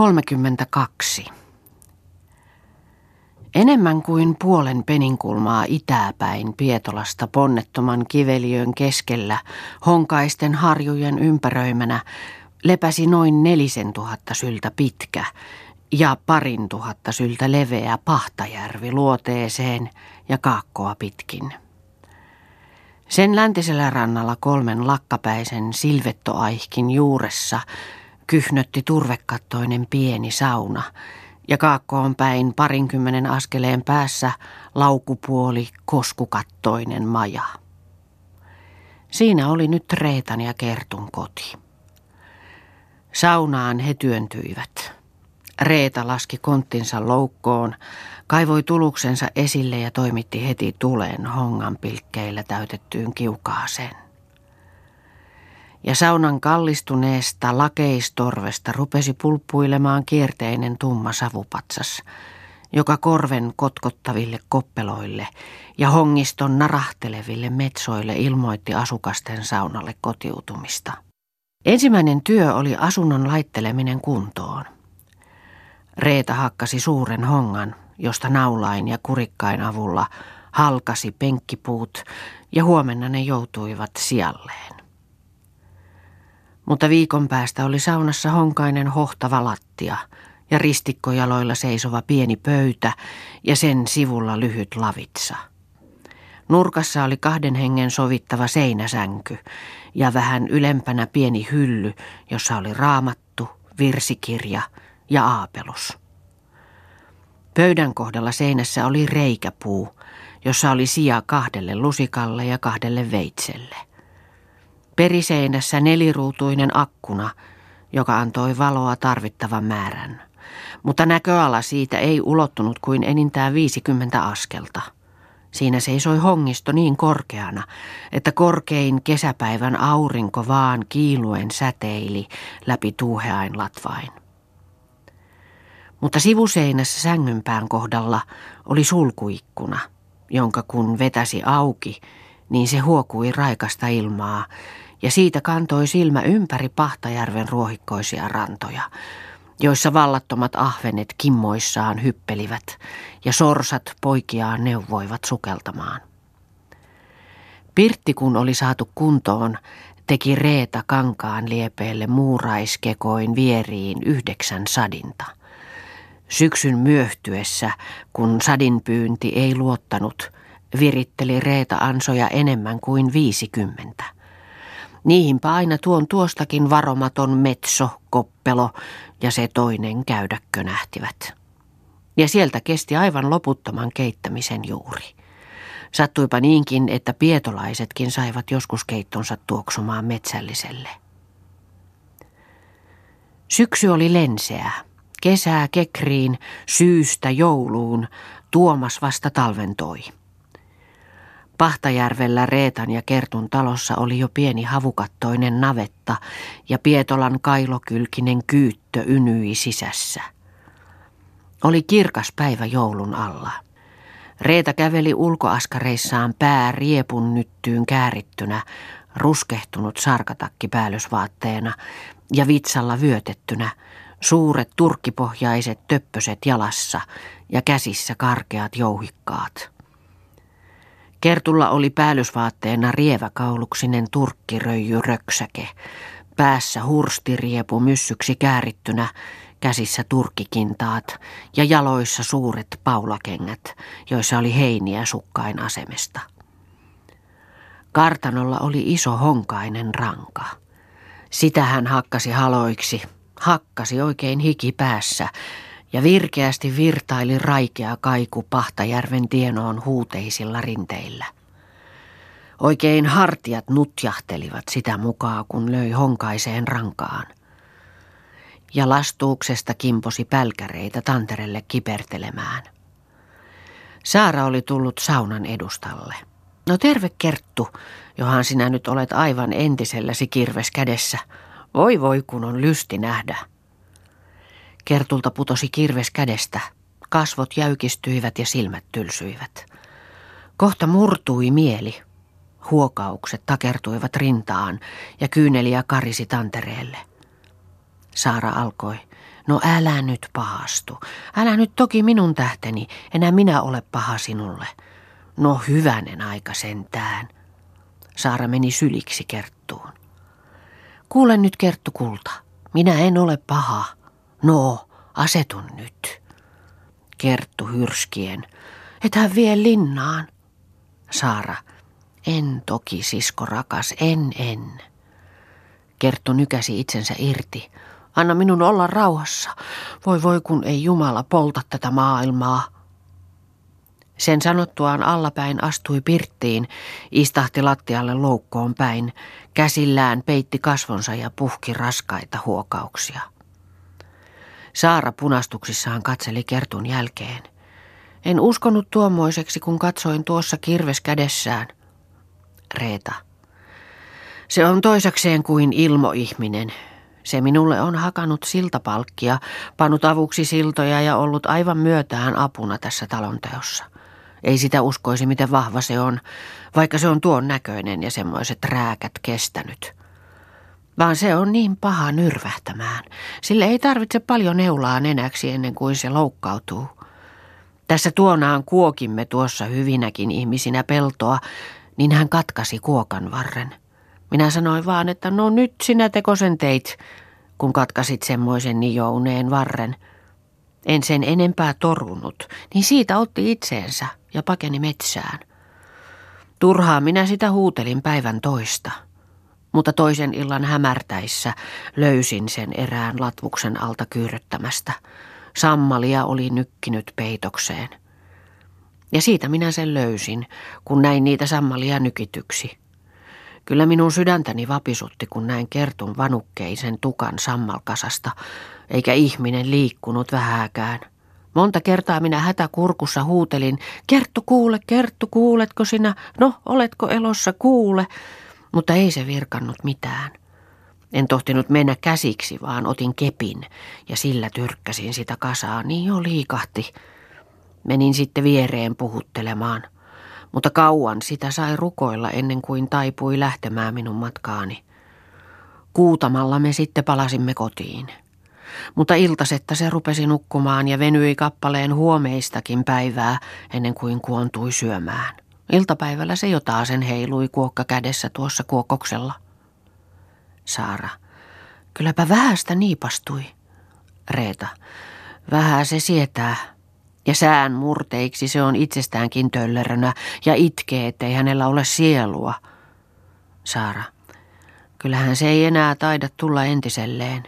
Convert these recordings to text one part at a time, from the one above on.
32. Enemmän kuin puolen peninkulmaa itääpäin Pietolasta ponnettoman kiveliön keskellä, honkaisten harjujen ympäröimänä, lepäsi noin nelisen tuhatta syltä pitkä ja parin tuhatta syltä leveä Pahtajärvi luoteeseen ja kaakkoa pitkin. Sen läntisellä rannalla kolmen lakkapäisen silvettoaihkin juuressa kyhnötti turvekattoinen pieni sauna ja kaakkoon päin parinkymmenen askeleen päässä laukupuoli koskukattoinen maja. Siinä oli nyt Reetan ja Kertun koti. Saunaan he työntyivät. Reeta laski konttinsa loukkoon, kaivoi tuluksensa esille ja toimitti heti tuleen hongan pilkkeillä täytettyyn kiukaaseen. Ja saunan kallistuneesta lakeistorvesta rupesi pulppuilemaan kierteinen tumma savupatsas, joka korven kotkottaville koppeloille ja hongiston narahteleville metsoille ilmoitti asukasten saunalle kotiutumista. Ensimmäinen työ oli asunnon laitteleminen kuntoon. Reeta hakkasi suuren hongan, josta naulain ja kurikkain avulla halkasi penkkipuut ja huomenna ne joutuivat sijalleen. Mutta viikon päästä oli saunassa honkainen hohtava lattia ja ristikkojaloilla seisova pieni pöytä ja sen sivulla lyhyt lavitsa. Nurkassa oli kahden hengen sovittava seinäsänky ja vähän ylempänä pieni hylly, jossa oli raamattu, virsikirja ja aapelus. Pöydän kohdalla seinässä oli reikäpuu, jossa oli sija kahdelle lusikalle ja kahdelle veitselle. Periseinässä neliruutuinen akkuna, joka antoi valoa tarvittavan määrän, mutta näköala siitä ei ulottunut kuin enintään 50 askelta. Siinä seisoi hongisto niin korkeana, että korkein kesäpäivän aurinko vaan kiiluen säteili läpi tuuheain latvain. Mutta sivuseinässä sängynpään kohdalla oli sulkuikkuna, jonka kun vetäsi auki, niin se huokui raikasta ilmaa, ja siitä kantoi silmä ympäri Pahtajärven ruohikkoisia rantoja, joissa vallattomat ahvenet kimmoissaan hyppelivät ja sorsat poikiaan neuvoivat sukeltamaan. Pirtti kun oli saatu kuntoon, teki Reeta kankaan liepeelle muuraiskekoin vieriin yhdeksän sadinta – Syksyn myöhtyessä, kun sadinpyynti ei luottanut, viritteli Reeta ansoja enemmän kuin viisikymmentä. Niihinpä aina tuon tuostakin varomaton metso, koppelo ja se toinen käydäkkö nähtivät. Ja sieltä kesti aivan loputtoman keittämisen juuri. Sattuipa niinkin, että pietolaisetkin saivat joskus keittonsa tuoksumaan metsälliselle. Syksy oli lenseä. Kesää kekriin, syystä jouluun, Tuomas vasta talventoi. Pahtajärvellä Reetan ja Kertun talossa oli jo pieni havukattoinen navetta ja Pietolan kailokylkinen kyyttö ynyi sisässä. Oli kirkas päivä joulun alla. Reeta käveli ulkoaskareissaan pää riepun nyttyyn käärittynä, ruskehtunut sarkatakki päällysvaatteena ja vitsalla vyötettynä, Suuret turkkipohjaiset töppöset jalassa ja käsissä karkeat jouhikkaat. Kertulla oli päällysvaatteena rieväkauluksinen turkkiröijy röksäke, päässä hurstiriepu myssyksi käärittynä, käsissä turkkikintaat ja jaloissa suuret paulakengät, joissa oli heiniä sukkain asemesta. Kartanolla oli iso honkainen ranka. Sitä hän hakkasi haloiksi hakkasi oikein hiki päässä ja virkeästi virtaili raikea kaiku Pahtajärven tienoon huuteisilla rinteillä. Oikein hartiat nutjahtelivat sitä mukaan, kun löi honkaiseen rankaan. Ja lastuuksesta kimposi pälkäreitä tanterelle kipertelemään. Saara oli tullut saunan edustalle. No terve Kerttu, johan sinä nyt olet aivan entiselläsi kirves kädessä – voi voi kun on lysti nähdä. Kertulta putosi kirves kädestä. Kasvot jäykistyivät ja silmät tylsyivät. Kohta murtui mieli. Huokaukset takertuivat rintaan ja kyyneliä karisi tantereelle. Saara alkoi. No älä nyt pahastu. Älä nyt toki minun tähteni. Enää minä ole paha sinulle. No hyvänen aika sentään. Saara meni syliksi Kerttuun. Kuule nyt Kerttu kulta. Minä en ole paha. No, asetun nyt. Kerttu hyrskien. Ethän vie linnaan. Saara. En toki, sisko rakas, en, en. Kerttu nykäsi itsensä irti. Anna minun olla rauhassa. Voi voi kun ei Jumala polta tätä maailmaa. Sen sanottuaan allapäin astui pirttiin, istahti lattialle loukkoon päin, käsillään peitti kasvonsa ja puhki raskaita huokauksia. Saara punastuksissaan katseli Kertun jälkeen. En uskonut tuommoiseksi, kun katsoin tuossa kirves kädessään. Reeta. Se on toisakseen kuin ilmoihminen. Se minulle on hakanut siltapalkkia, pannut avuksi siltoja ja ollut aivan myötään apuna tässä talonteossa. Ei sitä uskoisi, miten vahva se on, vaikka se on tuon näköinen ja semmoiset rääkät kestänyt. Vaan se on niin paha nyrvähtämään. Sille ei tarvitse paljon neulaa nenäksi ennen kuin se loukkautuu. Tässä tuonaan kuokimme tuossa hyvinäkin ihmisinä peltoa, niin hän katkasi kuokan varren. Minä sanoin vaan, että no nyt sinä tekosen teit, kun katkasit semmoisen nijouneen varren. En sen enempää torunut, niin siitä otti itseensä ja pakeni metsään. Turhaa minä sitä huutelin päivän toista. Mutta toisen illan hämärtäissä löysin sen erään latvuksen alta kyyröttämästä. Sammalia oli nykkinyt peitokseen. Ja siitä minä sen löysin, kun näin niitä sammalia nykityksi. Kyllä minun sydäntäni vapisutti, kun näin kertun vanukkeisen tukan sammalkasasta, eikä ihminen liikkunut vähäkään. Monta kertaa minä hätäkurkussa huutelin, Kerttu kuule, Kerttu kuuletko sinä, no oletko elossa, kuule, mutta ei se virkannut mitään. En tohtinut mennä käsiksi, vaan otin kepin ja sillä tyrkkäsin sitä kasaa, niin jo liikahti. Menin sitten viereen puhuttelemaan – mutta kauan sitä sai rukoilla ennen kuin taipui lähtemään minun matkaani. Kuutamalla me sitten palasimme kotiin. Mutta iltasetta se rupesi nukkumaan ja venyi kappaleen huomeistakin päivää ennen kuin kuontui syömään. Iltapäivällä se jo sen heilui kuokka kädessä tuossa kuokoksella. Saara. Kylläpä vähästä niipastui. Reeta. Vähä se sietää. Ja sään murteiksi se on itsestäänkin töllerönä ja itkee, ettei hänellä ole sielua. Saara. Kyllähän se ei enää taida tulla entiselleen.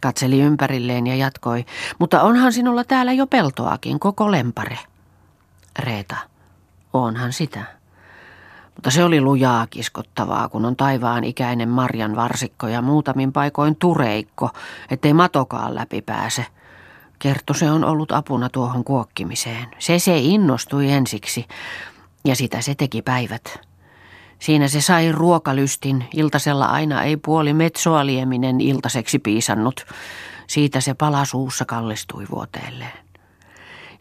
Katseli ympärilleen ja jatkoi, mutta onhan sinulla täällä jo peltoakin, koko lempare. Reeta. Onhan sitä. Mutta se oli lujaa kiskottavaa, kun on taivaan ikäinen marjan varsikko ja muutamin paikoin tureikko, ettei matokaan läpi pääse – Kerttu se on ollut apuna tuohon kuokkimiseen. Se se innostui ensiksi ja sitä se teki päivät. Siinä se sai ruokalystin, iltasella aina ei puoli metsoa lieminen iltaseksi piisannut. Siitä se pala suussa kallistui vuoteelleen.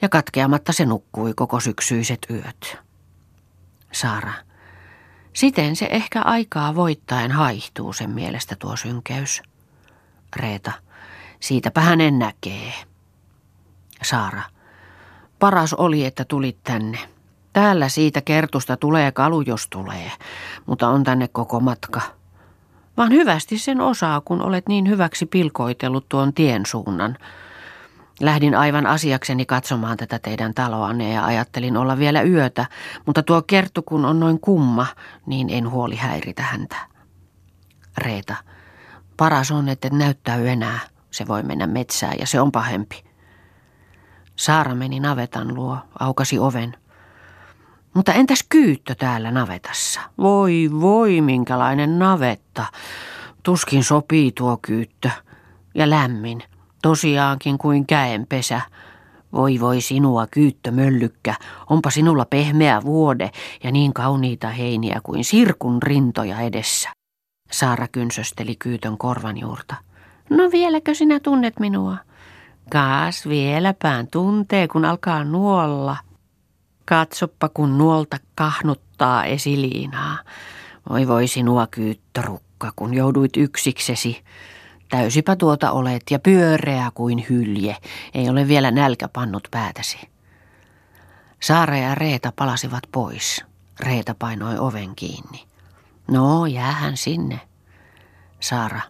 Ja katkeamatta se nukkui koko syksyiset yöt. Saara. Siten se ehkä aikaa voittaen haihtuu sen mielestä tuo synkeys. Reeta. Siitäpä hänen näkee. Saara. Paras oli, että tulit tänne. Täällä siitä kertusta tulee kalu, jos tulee, mutta on tänne koko matka. Vaan hyvästi sen osaa, kun olet niin hyväksi pilkoitellut tuon tien suunnan. Lähdin aivan asiakseni katsomaan tätä teidän taloanne ja ajattelin olla vielä yötä, mutta tuo kerttu kun on noin kumma, niin en huoli häiritä häntä. Reeta, paras on, että näyttäy enää. Se voi mennä metsään ja se on pahempi. Saara meni navetan luo, aukasi oven. Mutta entäs kyyttö täällä navetassa? Voi voi, minkälainen navetta. Tuskin sopii tuo kyyttö. Ja lämmin, tosiaankin kuin käenpesä. Voi voi sinua kyyttö möllykkä, onpa sinulla pehmeä vuode ja niin kauniita heiniä kuin sirkun rintoja edessä. Saara kynsösteli kyytön korvan juurta. No vieläkö sinä tunnet minua? Kaas vieläpään tuntee, kun alkaa nuolla. Katsoppa, kun nuolta kahnuttaa esiliinaa. Voi voi sinua kyyttörukka, kun jouduit yksiksesi. Täysipä tuota olet ja pyöreä kuin hylje. Ei ole vielä nälkä pannut päätäsi. Saara ja Reeta palasivat pois. Reeta painoi oven kiinni. No, jäähän sinne. Saara.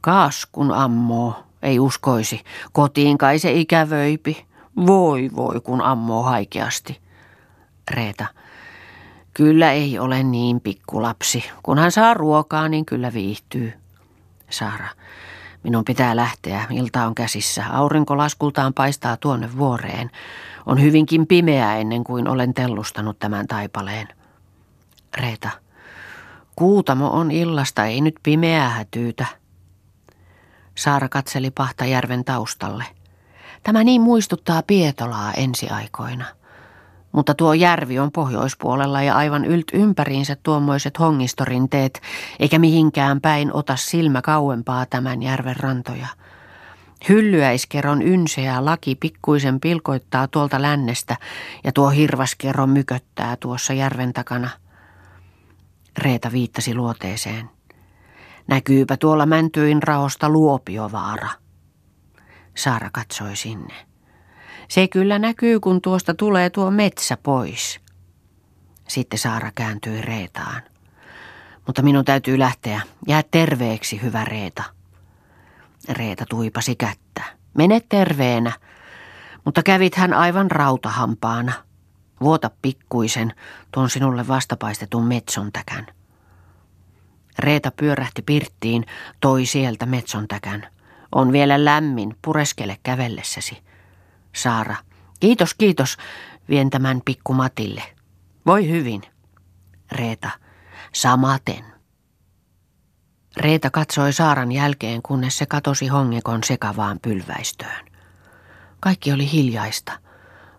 Kaas kun ammoo, ei uskoisi. Kotiin kai se ikävöipi. Voi voi kun ammoo haikeasti. Reeta. Kyllä ei ole niin pikkulapsi. Kun hän saa ruokaa, niin kyllä viihtyy. Saara. Minun pitää lähteä. Ilta on käsissä. Aurinko laskultaan paistaa tuonne vuoreen. On hyvinkin pimeää ennen kuin olen tellustanut tämän taipaleen. Reeta. Kuutamo on illasta, ei nyt pimeää hätyytä. Saara katseli Pahtajärven taustalle. Tämä niin muistuttaa Pietolaa ensiaikoina. Mutta tuo järvi on pohjoispuolella ja aivan ylt ympäriinsä tuommoiset hongistorinteet, eikä mihinkään päin ota silmä kauempaa tämän järven rantoja. Hyllyäiskeron ynseä laki pikkuisen pilkoittaa tuolta lännestä ja tuo hirvaskero myköttää tuossa järven takana. Reeta viittasi luoteeseen. Näkyypä tuolla Mäntyin raosta Luopiovaara. Saara katsoi sinne. Se kyllä näkyy, kun tuosta tulee tuo metsä pois. Sitten Saara kääntyi Reetaan. Mutta minun täytyy lähteä. Jää terveeksi, hyvä Reeta. Reeta tuipasi kättä. Mene terveenä. Mutta kävit hän aivan rautahampaana. Vuota pikkuisen tuon sinulle vastapaistetun metson täkän. Reeta pyörähti pirttiin, toi sieltä metson täkän. On vielä lämmin, pureskele kävellessäsi. Saara, kiitos, kiitos, vien tämän pikku Matille. Voi hyvin. Reeta, samaten. Reeta katsoi Saaran jälkeen, kunnes se katosi hongekon sekavaan pylväistöön. Kaikki oli hiljaista.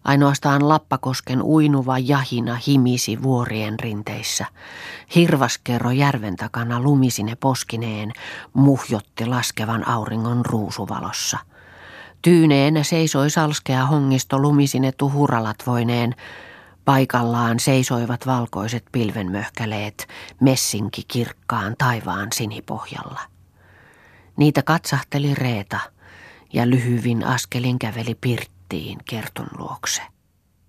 Ainoastaan Lappakosken uinuva jahina himisi vuorien rinteissä. Hirvaskerro järven takana lumisine poskineen muhjotti laskevan auringon ruusuvalossa. Tyyneenä seisoi salskea hongisto lumisine tuhuralat voineen. Paikallaan seisoivat valkoiset pilvenmöhkäleet, messinki kirkkaan taivaan sinipohjalla. Niitä katsahteli Reeta ja lyhyvin askelin käveli Pirtti kertun luokse.